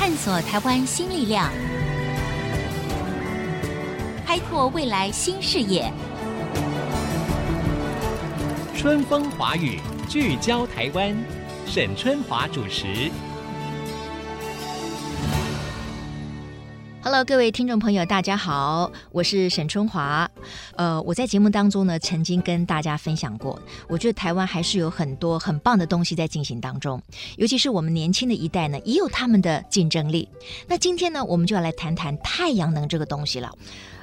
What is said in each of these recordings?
探索台湾新力量，开拓未来新视野。春风华语，聚焦台湾，沈春华主持。Hello，各位听众朋友，大家好，我是沈春华。呃，我在节目当中呢，曾经跟大家分享过，我觉得台湾还是有很多很棒的东西在进行当中，尤其是我们年轻的一代呢，也有他们的竞争力。那今天呢，我们就要来谈谈太阳能这个东西了。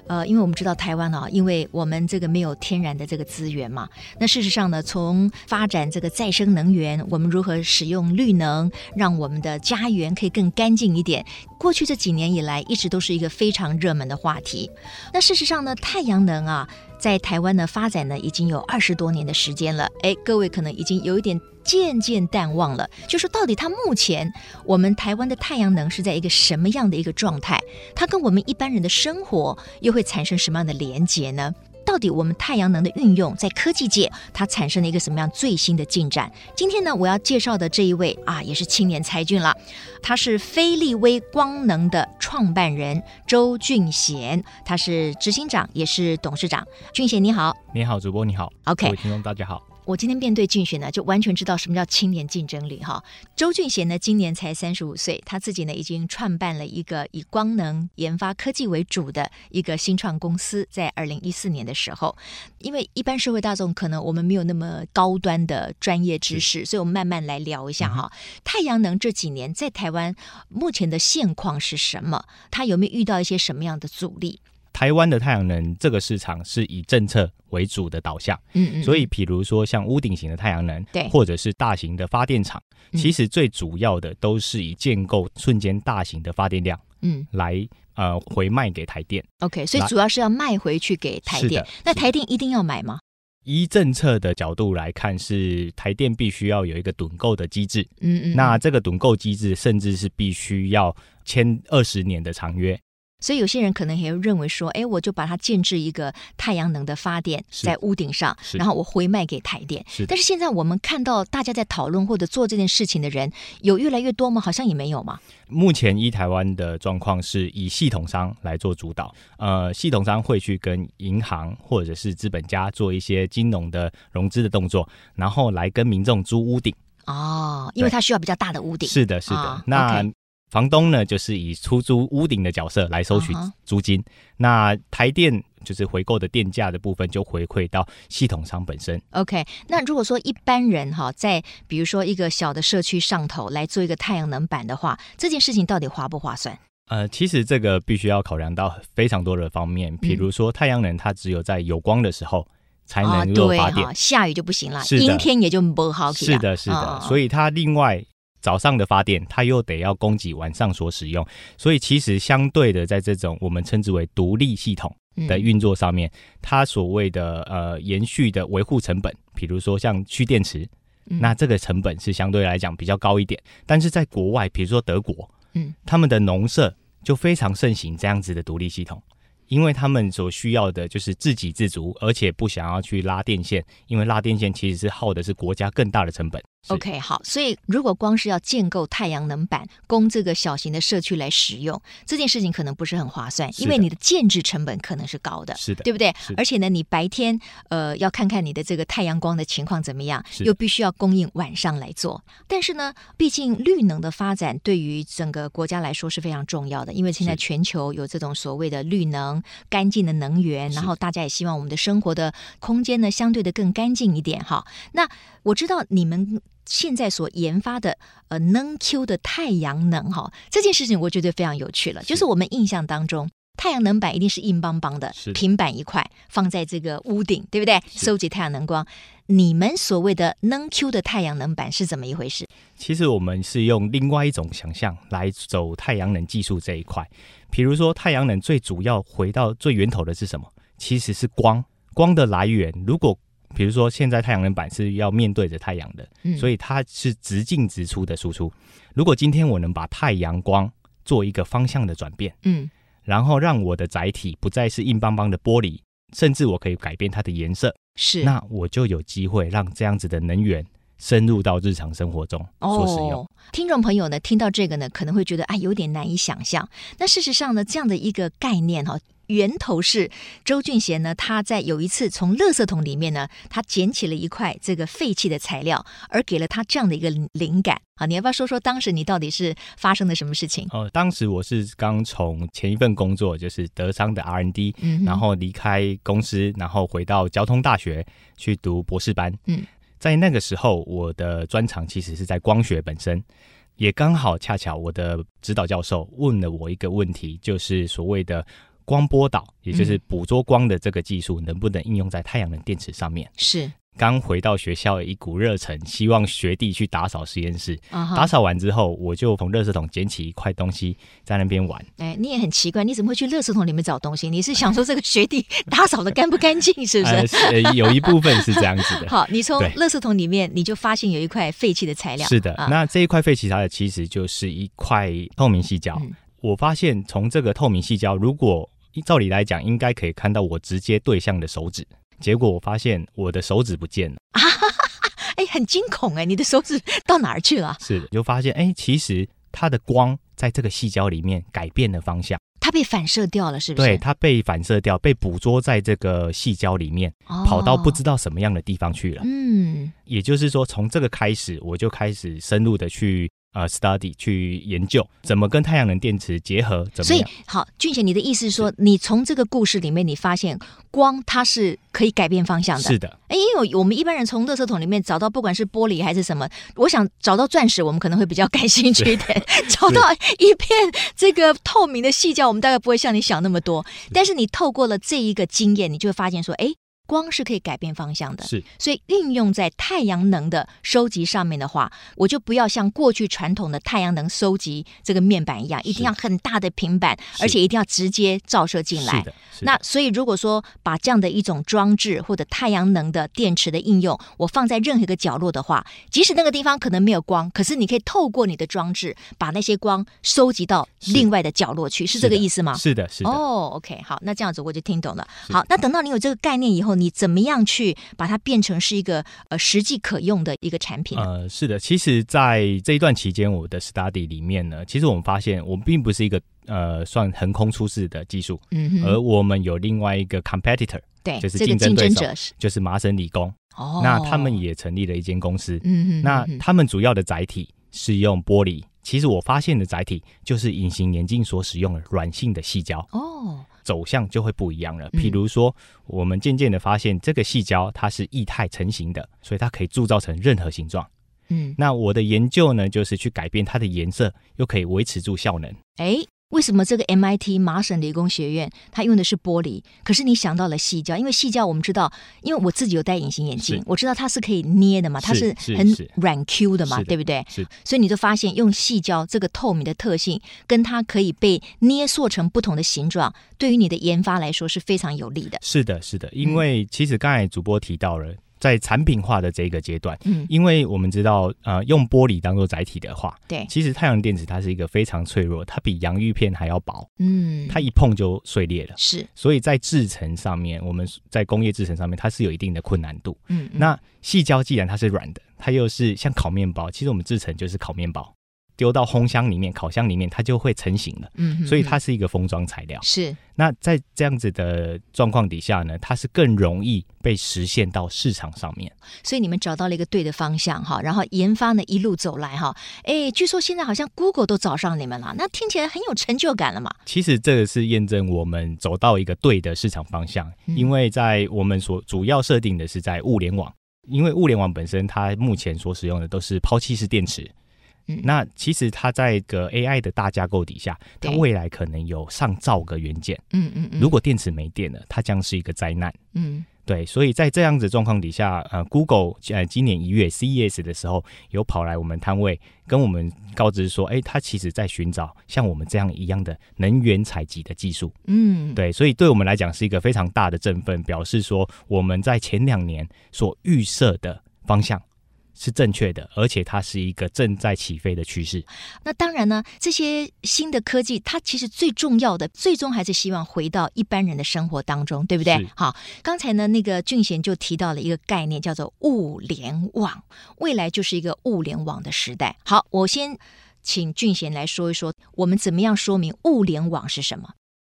呃，因为我们知道台湾啊，因为我们这个没有天然的这个资源嘛。那事实上呢，从发展这个再生能源，我们如何使用绿能，让我们的家园可以更干净一点，过去这几年以来一直都是一个非常热门的话题。那事实上呢，太阳能啊，在台湾的发展呢，已经有二十多年的时间了。哎，各位可能已经有一点。渐渐淡忘了，就是到底它目前我们台湾的太阳能是在一个什么样的一个状态？它跟我们一般人的生活又会产生什么样的连接呢？到底我们太阳能的运用在科技界，它产生了一个什么样最新的进展？今天呢，我要介绍的这一位啊，也是青年才俊了，他是飞利威光能的创办人周俊贤，他是执行长也是董事长。俊贤你好，你好，主播你好，OK，各位听众大家好。我今天面对俊贤呢，就完全知道什么叫青年竞争力哈。周俊贤呢，今年才三十五岁，他自己呢已经创办了一个以光能研发科技为主的一个新创公司，在二零一四年的时候，因为一般社会大众可能我们没有那么高端的专业知识，所以我们慢慢来聊一下哈。嗯、太阳能这几年在台湾目前的现况是什么？它有没有遇到一些什么样的阻力？台湾的太阳能这个市场是以政策为主的导向，嗯嗯，所以比如说像屋顶型的太阳能，对，或者是大型的发电厂，其实最主要的都是以建构瞬间大型的发电量，嗯，来呃回卖给台电。OK，所以主要是要卖回去给台电。那台电一定要买吗？依政策的角度来看，是台电必须要有一个趸购的机制，嗯嗯，那这个趸购机制甚至是必须要签二十年的长约。所以有些人可能也会认为说，哎，我就把它建置一个太阳能的发电在屋顶上，然后我回卖给台电。是，但是现在我们看到大家在讨论或者做这件事情的人有越来越多吗？好像也没有嘛。目前一台湾的状况是以系统商来做主导，呃，系统商会去跟银行或者是资本家做一些金融的融资的动作，然后来跟民众租屋顶。哦，因为它需要比较大的屋顶。是的，是的。哦，那。房东呢，就是以出租屋顶的角色来收取租金。Uh huh. 那台电就是回购的电价的部分，就回馈到系统商本身。OK，那如果说一般人哈，在比如说一个小的社区上头来做一个太阳能板的话，这件事情到底划不划算？呃，其实这个必须要考量到非常多的方面，比如说太阳能它只有在有光的时候才能够发电，哦，下雨就不行了，阴天也就不好。是的，是的，哦，所以它另外。早上的发电，它又得要供给晚上所使用，所以其实相对的，在这种我们称之为独立系统的运作上面，嗯、它所谓的呃延续的维护成本，比如说像蓄电池，嗯、那这个成本是相对来讲比较高一点。但是在国外，比如说德国，嗯，他们的农舍就非常盛行这样子的独立系统。因为他们所需要的就是自给自足，而且不想要去拉电线，因为拉电线其实是耗的是国家更大的成本。OK，好，所以如果光是要建构太阳能板供这个小型的社区来使用，这件事情可能不是很划算，因为你的建制成本可能是高的，是的，对不对？而且呢，你白天呃要看看你的这个太阳光的情况怎么样，又必须要供应晚上来做。但是呢，毕竟绿能的发展对于整个国家来说是非常重要的，因为现在全球有这种所谓的绿能、干净的能源，然后大家也希望我们的生活的空间呢相对的更干净一点哈。那我知道你们。现在所研发的呃能 Q 的太阳能哈，这件事情我觉得非常有趣了。是就是我们印象当中，太阳能板一定是硬邦邦的，平板一块放在这个屋顶，对不对？收集太阳能光。你们所谓的能 Q 的太阳能板是怎么一回事？其实我们是用另外一种想象来走太阳能技术这一块。比如说，太阳能最主要回到最源头的是什么？其实是光，光的来源。如果比如说，现在太阳能板是要面对着太阳的，嗯、所以它是直进直出的输出。如果今天我能把太阳光做一个方向的转变，嗯，然后让我的载体不再是硬邦邦的玻璃，甚至我可以改变它的颜色，是，那我就有机会让这样子的能源深入到日常生活中所使用。哦，听众朋友呢，听到这个呢，可能会觉得哎，有点难以想象。那事实上呢，这样的一个概念哈。源头是周俊贤呢，他在有一次从垃圾桶里面呢，他捡起了一块这个废弃的材料，而给了他这样的一个灵感啊！你要不要说说当时你到底是发生了什么事情？哦，当时我是刚从前一份工作就是德商的 R&D，嗯，然后离开公司，然后回到交通大学去读博士班。嗯，在那个时候，我的专长其实是在光学本身，也刚好恰巧我的指导教授问了我一个问题，就是所谓的。光波导，也就是捕捉光的这个技术，能不能应用在太阳能电池上面？是。刚回到学校，一股热忱，希望学弟去打扫实验室。Uh-huh. 打扫完之后，我就从垃圾桶捡起一块东西，在那边玩。哎，你也很奇怪，你怎么会去垃圾桶里面找东西？你是想说这个学弟打扫的干不干净，是不 是？呃，有一部分是这样子的。好，你从垃圾桶里面，你就发现有一块废弃的材料。是的，啊、那这一块废弃材料其实就是一块透明细胶。嗯、我发现从这个透明细胶，如果照理来讲，应该可以看到我直接对象的手指。结果我发现我的手指不见了啊！哎，很惊恐哎，你的手指到哪儿去了？是的，就发现哎，其实它的光在这个细胶里面改变了方向，它被反射掉了，是不是？对，它被反射掉，被捕捉在这个细胶里面，哦，跑到不知道什么样的地方去了。嗯，也就是说，从这个开始，我就开始深入的去。呃，study 去研究怎么跟太阳能电池结合，怎么样？所以好，俊贤，你的意思是说，是你从这个故事里面，你发现光它是可以改变方向的。是的，哎，因为我们一般人从垃圾桶里面找到，不管是玻璃还是什么，我想找到钻石，我们可能会比较感兴趣一点；找到一片这个透明的细胶，我们大概不会像你想那么多。但是你透过了这一个经验，你就会发现说，哎。光是可以改变方向的，是，所以运用在太阳能的收集上面的话，我就不要像过去传统的太阳能收集这个面板一样，一定要很大的平板，而且一定要直接照射进来。那所以如果说把这样的一种装置或者太阳能的电池的应用，我放在任何一个角落的话，即使那个地方可能没有光，可是你可以透过你的装置把那些光收集到另外的角落去，是，是这个意思吗？是的，是的。哦，OK，好，那这样子我就听懂了。好，那等到你有这个概念以后。你怎么样去把它变成是一个呃实际可用的一个产品？呃，是的，其实，在这一段期间，我的 study 里面呢，其实我们发现，我们并不是一个呃算横空出世的技术，嗯，而我们有另外一个 competitor，对，就是竞争对手，就是麻省理工。哦，那他们也成立了一间公司，嗯哼，那他们主要的载体是用玻璃，其实我发现的载体就是隐形眼镜所使用的软性的细胶。哦。走向就会不一样了。譬如说，我们渐渐的发现，这个细胶它是液态成型的，所以它可以铸造成任何形状。嗯，那我的研究呢，就是去改变它的颜色，又可以维持住效能。诶为什么这个 MIT 麻省理工学院它用的是玻璃？可是你想到了细胶，因为细胶我们知道，因为我自己有戴隐形眼镜，我知道它是可以捏的嘛，它是很软 Q 的嘛，对不对？是，所以你就发现用细胶这个透明的特性，跟它可以被捏塑成不同的形状，对于你的研发来说是非常有利的。是的，是的，因为其实刚才主播提到了。在产品化的这个阶段，嗯，因为我们知道，呃，用玻璃当做载体的话，对，其实太阳电池它是一个非常脆弱，它比洋芋片还要薄，嗯，它一碰就碎裂了，是，所以在制成上面，我们在工业制成上面，它是有一定的困难度，嗯，嗯，那细胶既然它是软的，它又是像烤面包，其实我们制成就是烤面包。丢到烘箱里面、烤箱里面，它就会成型了。嗯哼哼，所以它是一个封装材料。是。那在这样子的状况底下呢，它是更容易被实现到市场上面。所以你们找到了一个对的方向哈，然后研发呢一路走来哈，哎，据说现在好像 Google 都找上你们了，那听起来很有成就感了嘛。其实这个是验证我们走到一个对的市场方向，嗯、因为在我们所主要设定的是在物联网，因为物联网本身它目前所使用的都是抛弃式电池。嗯、那其实它在一个 AI 的大架构底下，它未来可能有上兆个元件。嗯嗯嗯。如果电池没电了，它将是一个灾难。嗯，对。所以在这样子状况底下，呃，Google 呃今年一月 CES 的时候，有跑来我们摊位跟我们告知说，哎、欸，他其实在寻找像我们这样一样的能源采集的技术。嗯，对。所以对我们来讲是一个非常大的振奋，表示说我们在前两年所预设的方向。是正确的，而且它是一个正在起飞的趋势。那当然呢，这些新的科技，它其实最重要的，最终还是希望回到一般人的生活当中，对不对？好，刚才呢，那个俊贤就提到了一个概念，叫做物联网，未来就是一个物联网的时代。好，我先请俊贤来说一说，我们怎么样说明物联网是什么？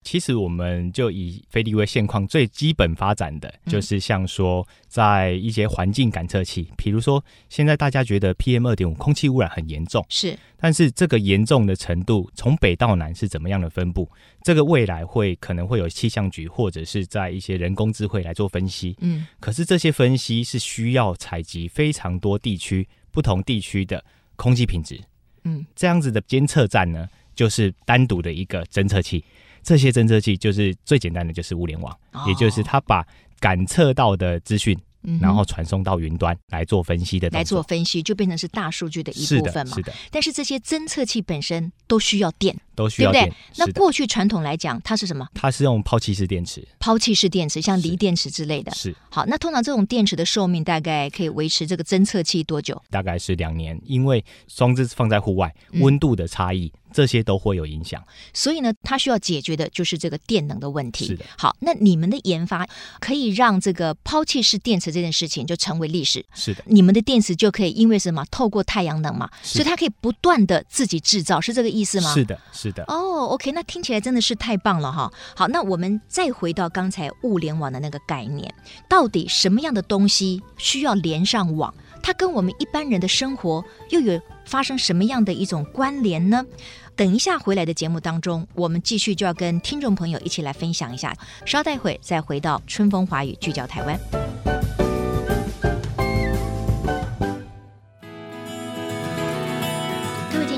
其实我们就以菲利威现况最基本发展的，就是像说在一些环境感测器，比如说现在大家觉得 PM 二点五空气污染很严重，是，但是这个严重的程度从北到南是怎么样的分布？这个未来会可能会有气象局或者是在一些人工智慧来做分析，嗯，可是这些分析是需要采集非常多地区不同地区的空气品质，嗯，这样子的监测站呢，就是单独的一个侦测器。这些侦测器就是最简单的，就是物联网，哦、也就是它把感测到的资讯。然后传送到云端来做分析的，来做分析就变成是大数据的一部分嘛。是的，是的。但是这些侦测器本身都需要电，都需要。对不对？那过去传统来讲，它是什么？它是用抛弃式电池，抛弃式电池，像锂电池之类的。是。好，那通常这种电池的寿命大概可以维持这个侦测器多久？大概是两年，因为装置放在户外，温度的差异。嗯这些都会有影响，所以呢，它需要解决的就是这个电能的问题。是的，好，那你们的研发可以让这个抛弃式电池这件事情就成为历史。是的，你们的电池就可以因为什么？透过太阳能嘛，所以它可以不断的自己制造，是这个意思吗？是的，是哦，OK，那听起来真的是太棒了哈。好，那我们再回到刚才物联网的那个概念，到底什么样的东西需要连上网？它跟我们一般人的生活又有发生什么样的一种关联呢？等一下回来的节目当中，我们继续就要跟听众朋友一起来分享一下。稍待会再回到春风华语，聚焦台湾。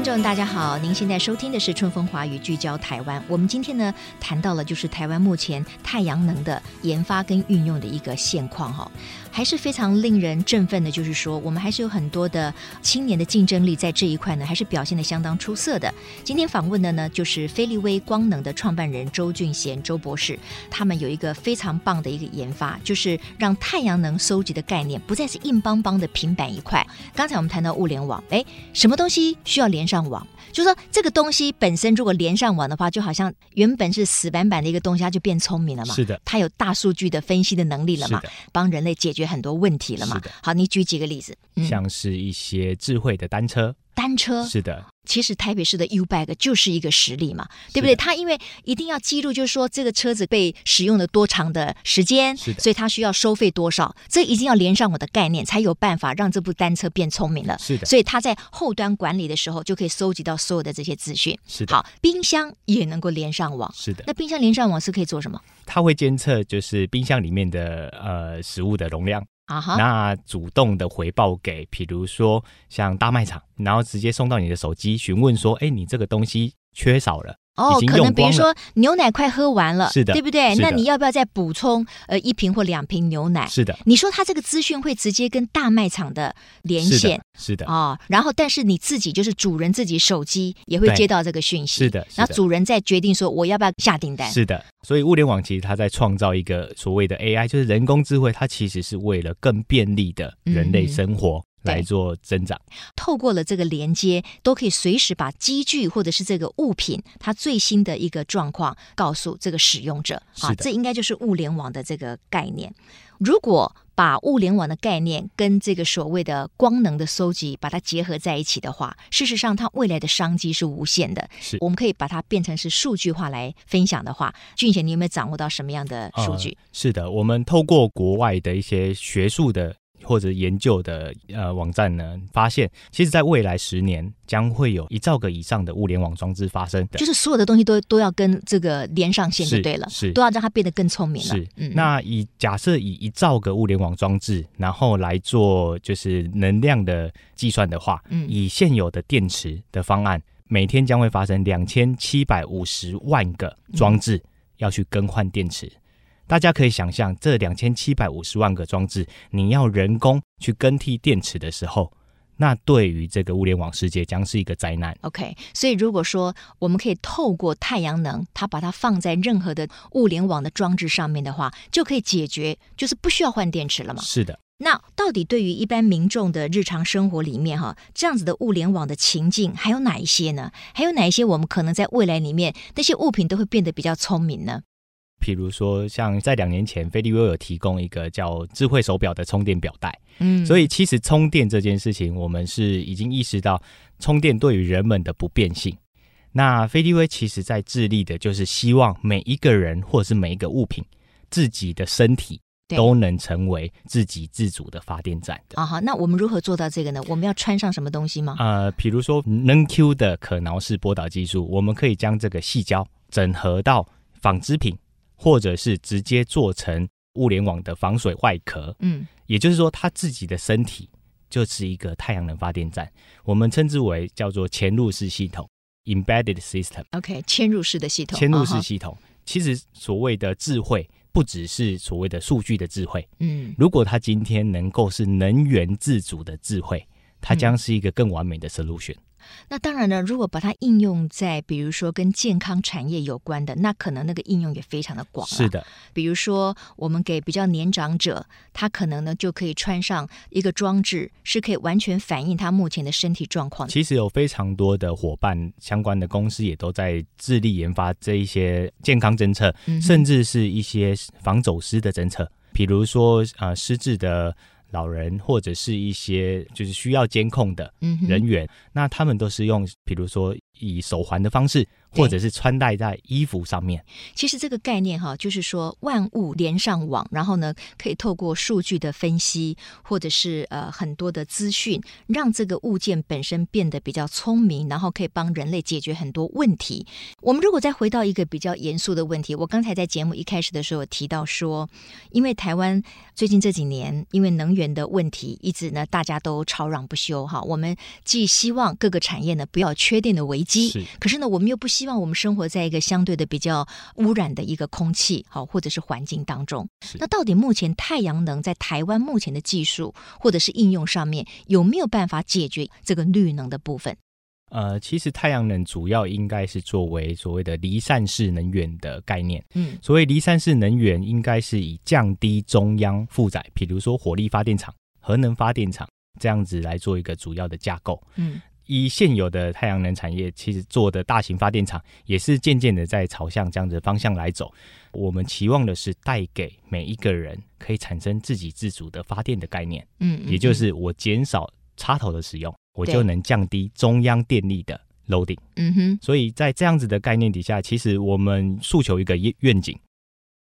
听众大家好，您现在收听的是春风华语聚焦台湾。我们今天呢谈到了就是台湾目前太阳能的研发跟运用的一个现况哈，还是非常令人振奋的。就是说，我们还是有很多的青年的竞争力在这一块呢，还是表现得相当出色的。今天访问的呢就是菲利威光能的创办人周俊贤周博士，他们有一个非常棒的一个研发，就是让太阳能收集的概念不再是硬邦邦的平板一块。刚才我们谈到物联网，哎，什么东西需要连上？网，就是说这个东西本身如果连上网的话，就好像原本是死板板的一个东西，它就变聪明了嘛。是的，它有大数据的分析的能力了嘛，帮人类解决很多问题了嘛。好，你举几个例子，嗯，像是一些智慧的单车。单车是的，其实台北市的 YouBike 就是一个实例嘛，对不对？它因为一定要记录，就是说这个车子被使用了多长的时间，所以它需要收费多少，这一定要连上我的概念，才有办法让这部单车变聪明了。是的，所以它在后端管理的时候就可以收集到所有的这些资讯。是的，好，冰箱也能够连上网。是的，那冰箱连上网是可以做什么？它会监测就是冰箱里面的呃食物的容量。啊哈！那主动的回报给，比如说像大卖场，然后直接送到你的手机，询问说：“哎，你这个东西缺少了。”哦，可能比如说牛奶快喝完了，是的，对不对？那你要不要再补充呃一瓶或两瓶牛奶？是的。你说他这个资讯会直接跟大卖场的连线，是的。哦，然后但是你自己就是主人自己手机也会接到这个讯息，是的。然后主人再决定说我要不要下订单，是的。所以物联网其实它在创造一个所谓的 AI，就是人工智慧，它其实是为了更便利的人类生活。嗯来做增长，透过了这个连接，都可以随时把机具或者是这个物品它最新的一个状况告诉这个使用者。啊，这应该就是物联网的这个概念。如果把物联网的概念跟这个所谓的光能的收集把它结合在一起的话，事实上它未来的商机是无限的。是，我们可以把它变成是数据化来分享的话，俊贤，你有没有掌握到什么样的数据？呃，是的，我们透过国外的一些学术的。或者研究的呃网站呢，发现其实在未来十年将会有一兆个以上的物联网装置发生，就是所有的东西都都要跟这个连上线就对了，是，是都要让它变得更聪明了。是，嗯，那以假设以一兆个物联网装置，然后来做就是能量的计算的话，嗯，以现有的电池的方案，每天将会发生两千七百五十万个装置要去更换电池。嗯大家可以想象，这两千七百五十万个装置，你要人工去更替电池的时候，那对于这个物联网世界将是一个灾难。OK，所以如果说我们可以透过太阳能，它把它放在任何的物联网的装置上面的话，就可以解决，就是不需要换电池了嘛。是的。那到底对于一般民众的日常生活里面，哈，这样子的物联网的情境还有哪一些呢？还有哪一些我们可能在未来里面那些物品都会变得比较聪明呢？譬如说，像在两年前，飞利威有提供一个叫智慧手表的充电表带，嗯，所以其实充电这件事情，我们是已经意识到充电对于人们的不便性。那飞利威其实在致力的就是希望每一个人或者是每一个物品，自己的身体都能成为自给自足的发电站的。啊好，那我们如何做到这个呢？我们要穿上什么东西吗？呃，比如说 NenQ 的可挠式波导技术，我们可以将这个细胶整合到纺织品。或者是直接做成物联网的防水外壳，嗯，也就是说，它自己的身体就是一个太阳能发电站，我们称之为叫做嵌入式系统 （embedded system）。OK，嵌入式的系统，嵌入式系统。Uh. 其实所谓的智慧，不只是所谓的数据的智慧，嗯，如果它今天能够是能源自主的智慧，它将是一个更完美的 solution。那当然了，如果把它应用在比如说跟健康产业有关的，那可能那个应用也非常的广。是的，比如说我们给比较年长者，他可能呢就可以穿上一个装置，是可以完全反映他目前的身体状况。其实有非常多的伙伴，相关的公司也都在致力研发这一些健康政策，嗯、甚至是一些防走失的政策，比如说呃失智的。老人或者是一些就是需要监控的人员，嗯、那他们都是用，比如说以手环的方式。或者是穿戴在衣服上面。其实这个概念哈，就是说万物连上网，然后呢，可以透过数据的分析，或者是呃很多的资讯，让这个物件本身变得比较聪明，然后可以帮人类解决很多问题。我们如果再回到一个比较严肃的问题，我刚才在节目一开始的时候提到说，因为台湾最近这几年因为能源的问题，一直呢大家都吵嚷不休哈。我们既希望各个产业呢不要缺电的危机，是可是呢我们又不希希望我们生活在一个相对的比较污染的一个空气，好，或者是环境当中。那到底目前太阳能在台湾目前的技术或者是应用上面，有没有办法解决这个绿能的部分？呃，其实太阳能主要应该是作为所谓的离散式能源的概念。嗯，所谓离散式能源，应该是以降低中央负载，比如说火力发电厂、核能发电厂这样子来做一个主要的架构。嗯。以现有的太阳能产业，其实做的大型发电厂也是渐渐的在朝向这样子的方向来走。我们期望的是带给每一个人可以产生自给自足的发电的概念。嗯，嗯，嗯，也就是我减少插头的使用，我就能降低中央电力的 loading。嗯哼，所以在这样子的概念底下，其实我们诉求一个愿景：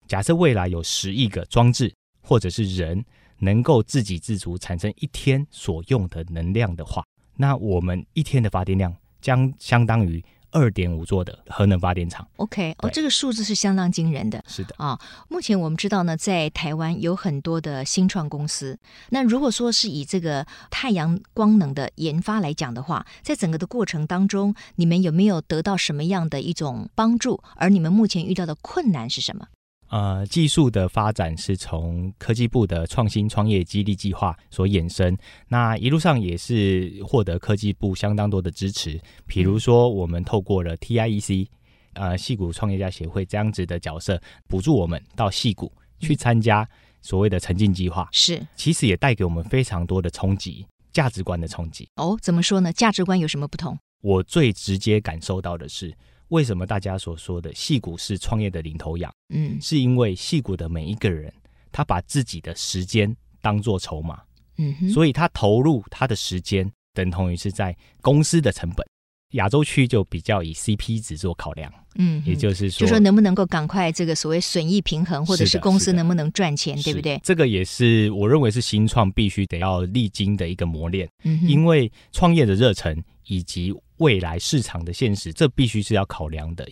假设未来有十亿个装置或者是人能够自给自足，产生一天所用的能量的话。那我们一天的发电量将相当于二点五座的核能发电厂。OK，哦，这个数字是相当惊人的。是的啊，目前我们知道呢，在台湾有很多的新创公司。那如果说是以这个太阳光能的研发来讲的话，在整个的过程当中，你们有没有得到什么样的一种帮助？而你们目前遇到的困难是什么？呃，技术的发展是从科技部的创新创业激励计划所衍生，那一路上也是获得科技部相当多的支持。比如说，我们透过了 TIEC，呃，戏谷创业家协会这样子的角色，补助我们到戏谷去参加所谓的沉浸计划。是，其实也带给我们非常多的冲击，价值观的冲击。哦，怎么说呢？价值观有什么不同？我最直接感受到的是。为什么大家所说的戏骨是创业的领头羊？嗯，是因为戏骨的每一个人，他把自己的时间当做筹码，嗯哼，所以他投入他的时间，等同于是在公司的成本。亚洲区就比较以 CP 值做考量，嗯，也就是说，就说能不能够赶快这个所谓损益平衡，或者是公司能不能赚钱，对不对？这个也是我认为是新创必须得要历经的一个磨练，因为创业的热忱以及。未来市场的现实，这必须是要考量的。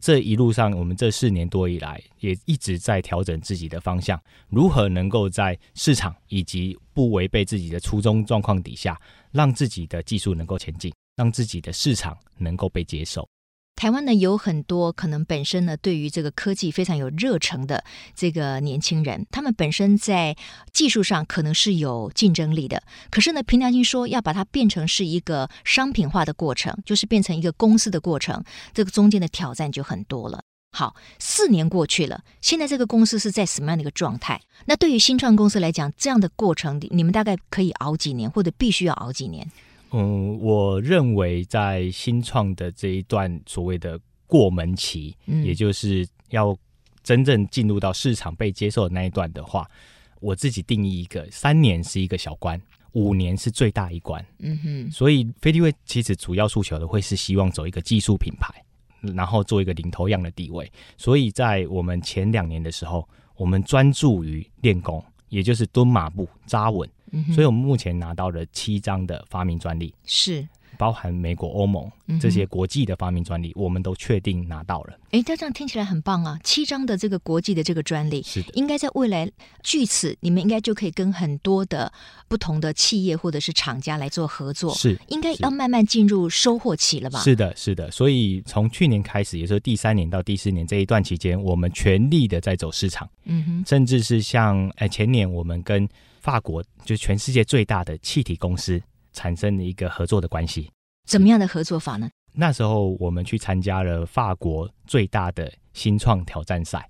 这一路上，我们这四年多以来，也一直在调整自己的方向，如何能够在市场以及不违背自己的初衷状况底下，让自己的技术能够前进，让自己的市场能够被接受。台湾呢，有很多可能本身呢，对于这个科技非常有热忱的这个年轻人，他们本身在技术上可能是有竞争力的。可是呢，凭良心说，要把它变成是一个商品化的过程，就是变成一个公司的过程，这个中间的挑战就很多了。好，四年过去了，现在这个公司是在什么样的一个状态？那对于新创公司来讲，这样的过程，你们大概可以熬几年，或者必须要熬几年？嗯，我认为在新创的这一段所谓的过门期，嗯，也就是要真正进入到市场被接受的那一段的话，我自己定义一个，三年是一个小关，五年是最大一关。嗯哼，所以飞利威其实主要诉求的会是希望走一个技术品牌。然后做一个领头羊的地位，所以在我们前两年的时候，我们专注于练功，也就是蹲马步扎稳。嗯，所以我们目前拿到了七张的发明专利。是。包含美国、欧盟这些国际的发明专利，嗯、我们都确定拿到了。哎，这样听起来很棒啊！七张的这个国际的这个专利，是的，应该在未来据此，你们应该就可以跟很多的不同的企业或者是厂家来做合作。是，应该要慢慢进入收获期了吧？是的，是的。所以从去年开始，也就是第三年到第四年这一段期间，我们全力的在走市场。嗯哼，甚至是像哎前年我们跟法国，就是全世界最大的气体公司。产生了一个合作的关系，怎么样的合作法呢？那时候我们去参加了法国最大的新创挑战赛，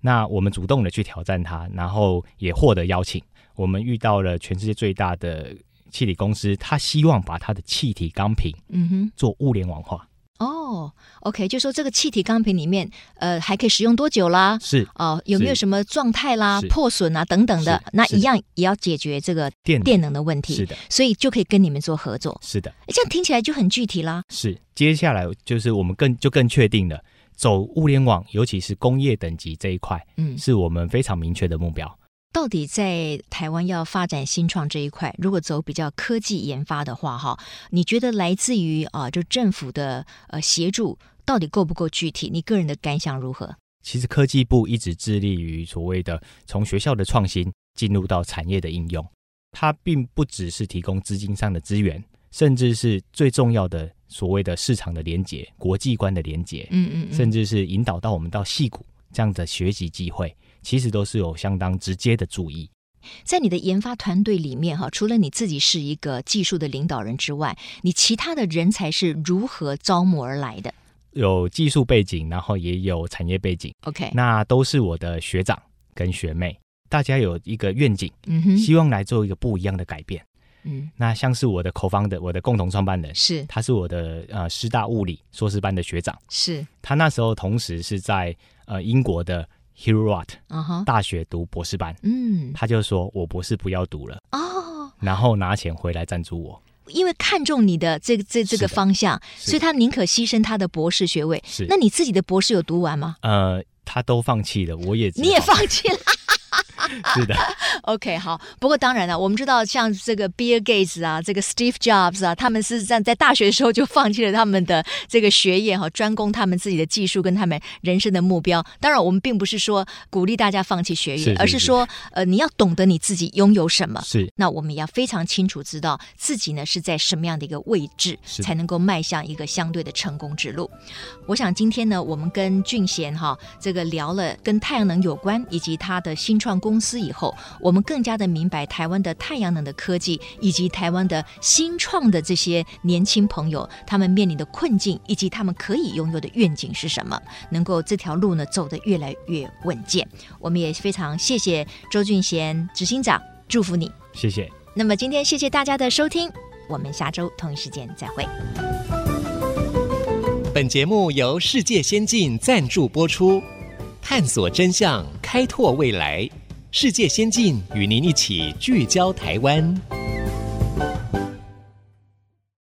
那我们主动的去挑战它，然后也获得邀请。我们遇到了全世界最大的气体公司，他希望把他的气体钢瓶，嗯哼，做物联网化。哦，OK，就说这个气体钢瓶里面，呃，还可以使用多久啦？是哦、呃，有没有什么状态啦、破损啊等等的？那一样也要解决这个电电能的问题。是的，所以就可以跟你们做合作。是的，这样听起来就很具体啦。是，接下来就是我们更就更确定了，走物联网，尤其是工业等级这一块，嗯，是我们非常明确的目标。到底在台湾要发展新创这一块，如果走比较科技研发的话，哈，你觉得来自于啊，就政府的呃协助，到底够不够具体？你个人的感想如何？其实科技部一直致力于所谓的从学校的创新进入到产业的应用，它并不只是提供资金上的资源，甚至是最重要的所谓的市场的连接、国际观的连接，嗯嗯，嗯，甚至是引导到我们到戏谷这样的学习机会。其实都是有相当直接的注意，在你的研发团队里面哈，除了你自己是一个技术的领导人之外，你其他的人才是如何招募而来的？有技术背景，然后也有产业背景。OK，那都是我的学长跟学妹，大家有一个愿景，嗯哼，希望来做一个不一样的改变。嗯，那像是我的 co-founder，我的共同创办人是，他是我的呃师大物理硕士班的学长，是他那时候同时是在呃英国的。Hillrot、uh-huh. 大学读博士班，嗯，他就说我博士不要读了哦，然后拿钱回来赞助我，因为看中你的这个这这个方向，所以他宁可牺牲他的博士学位。是，那你自己的博士有读完吗？呃，他都放弃了，我也你也放弃了。是的，OK，好。不过当然了，我们知道像这个 Bill Gates 啊，这个 Steve Jobs 啊，他们是在在大学的时候就放弃了他们的这个学业哈，专攻他们自己的技术跟他们人生的目标。当然，我们并不是说鼓励大家放弃学业，是是是，而是说，呃，你要懂得你自己拥有什么。是。那我们也要非常清楚知道自己呢是在什么样的一个位置，才能够迈向一个相对的成功之路。我想今天呢，我们跟俊贤哈这个聊了跟太阳能有关，以及他的新创公司以后，我们更加的明白台湾的太阳能的科技，以及台湾的新创的这些年轻朋友，他们面临的困境，以及他们可以拥有的愿景是什么，能够这条路呢走得越来越稳健。我们也非常谢谢周俊贤执行长，祝福你，谢谢。那么今天谢谢大家的收听，我们下周同一时间再会。本节目由世界先进赞助播出。探索真相，开拓未来。世界先进与您一起聚焦台湾。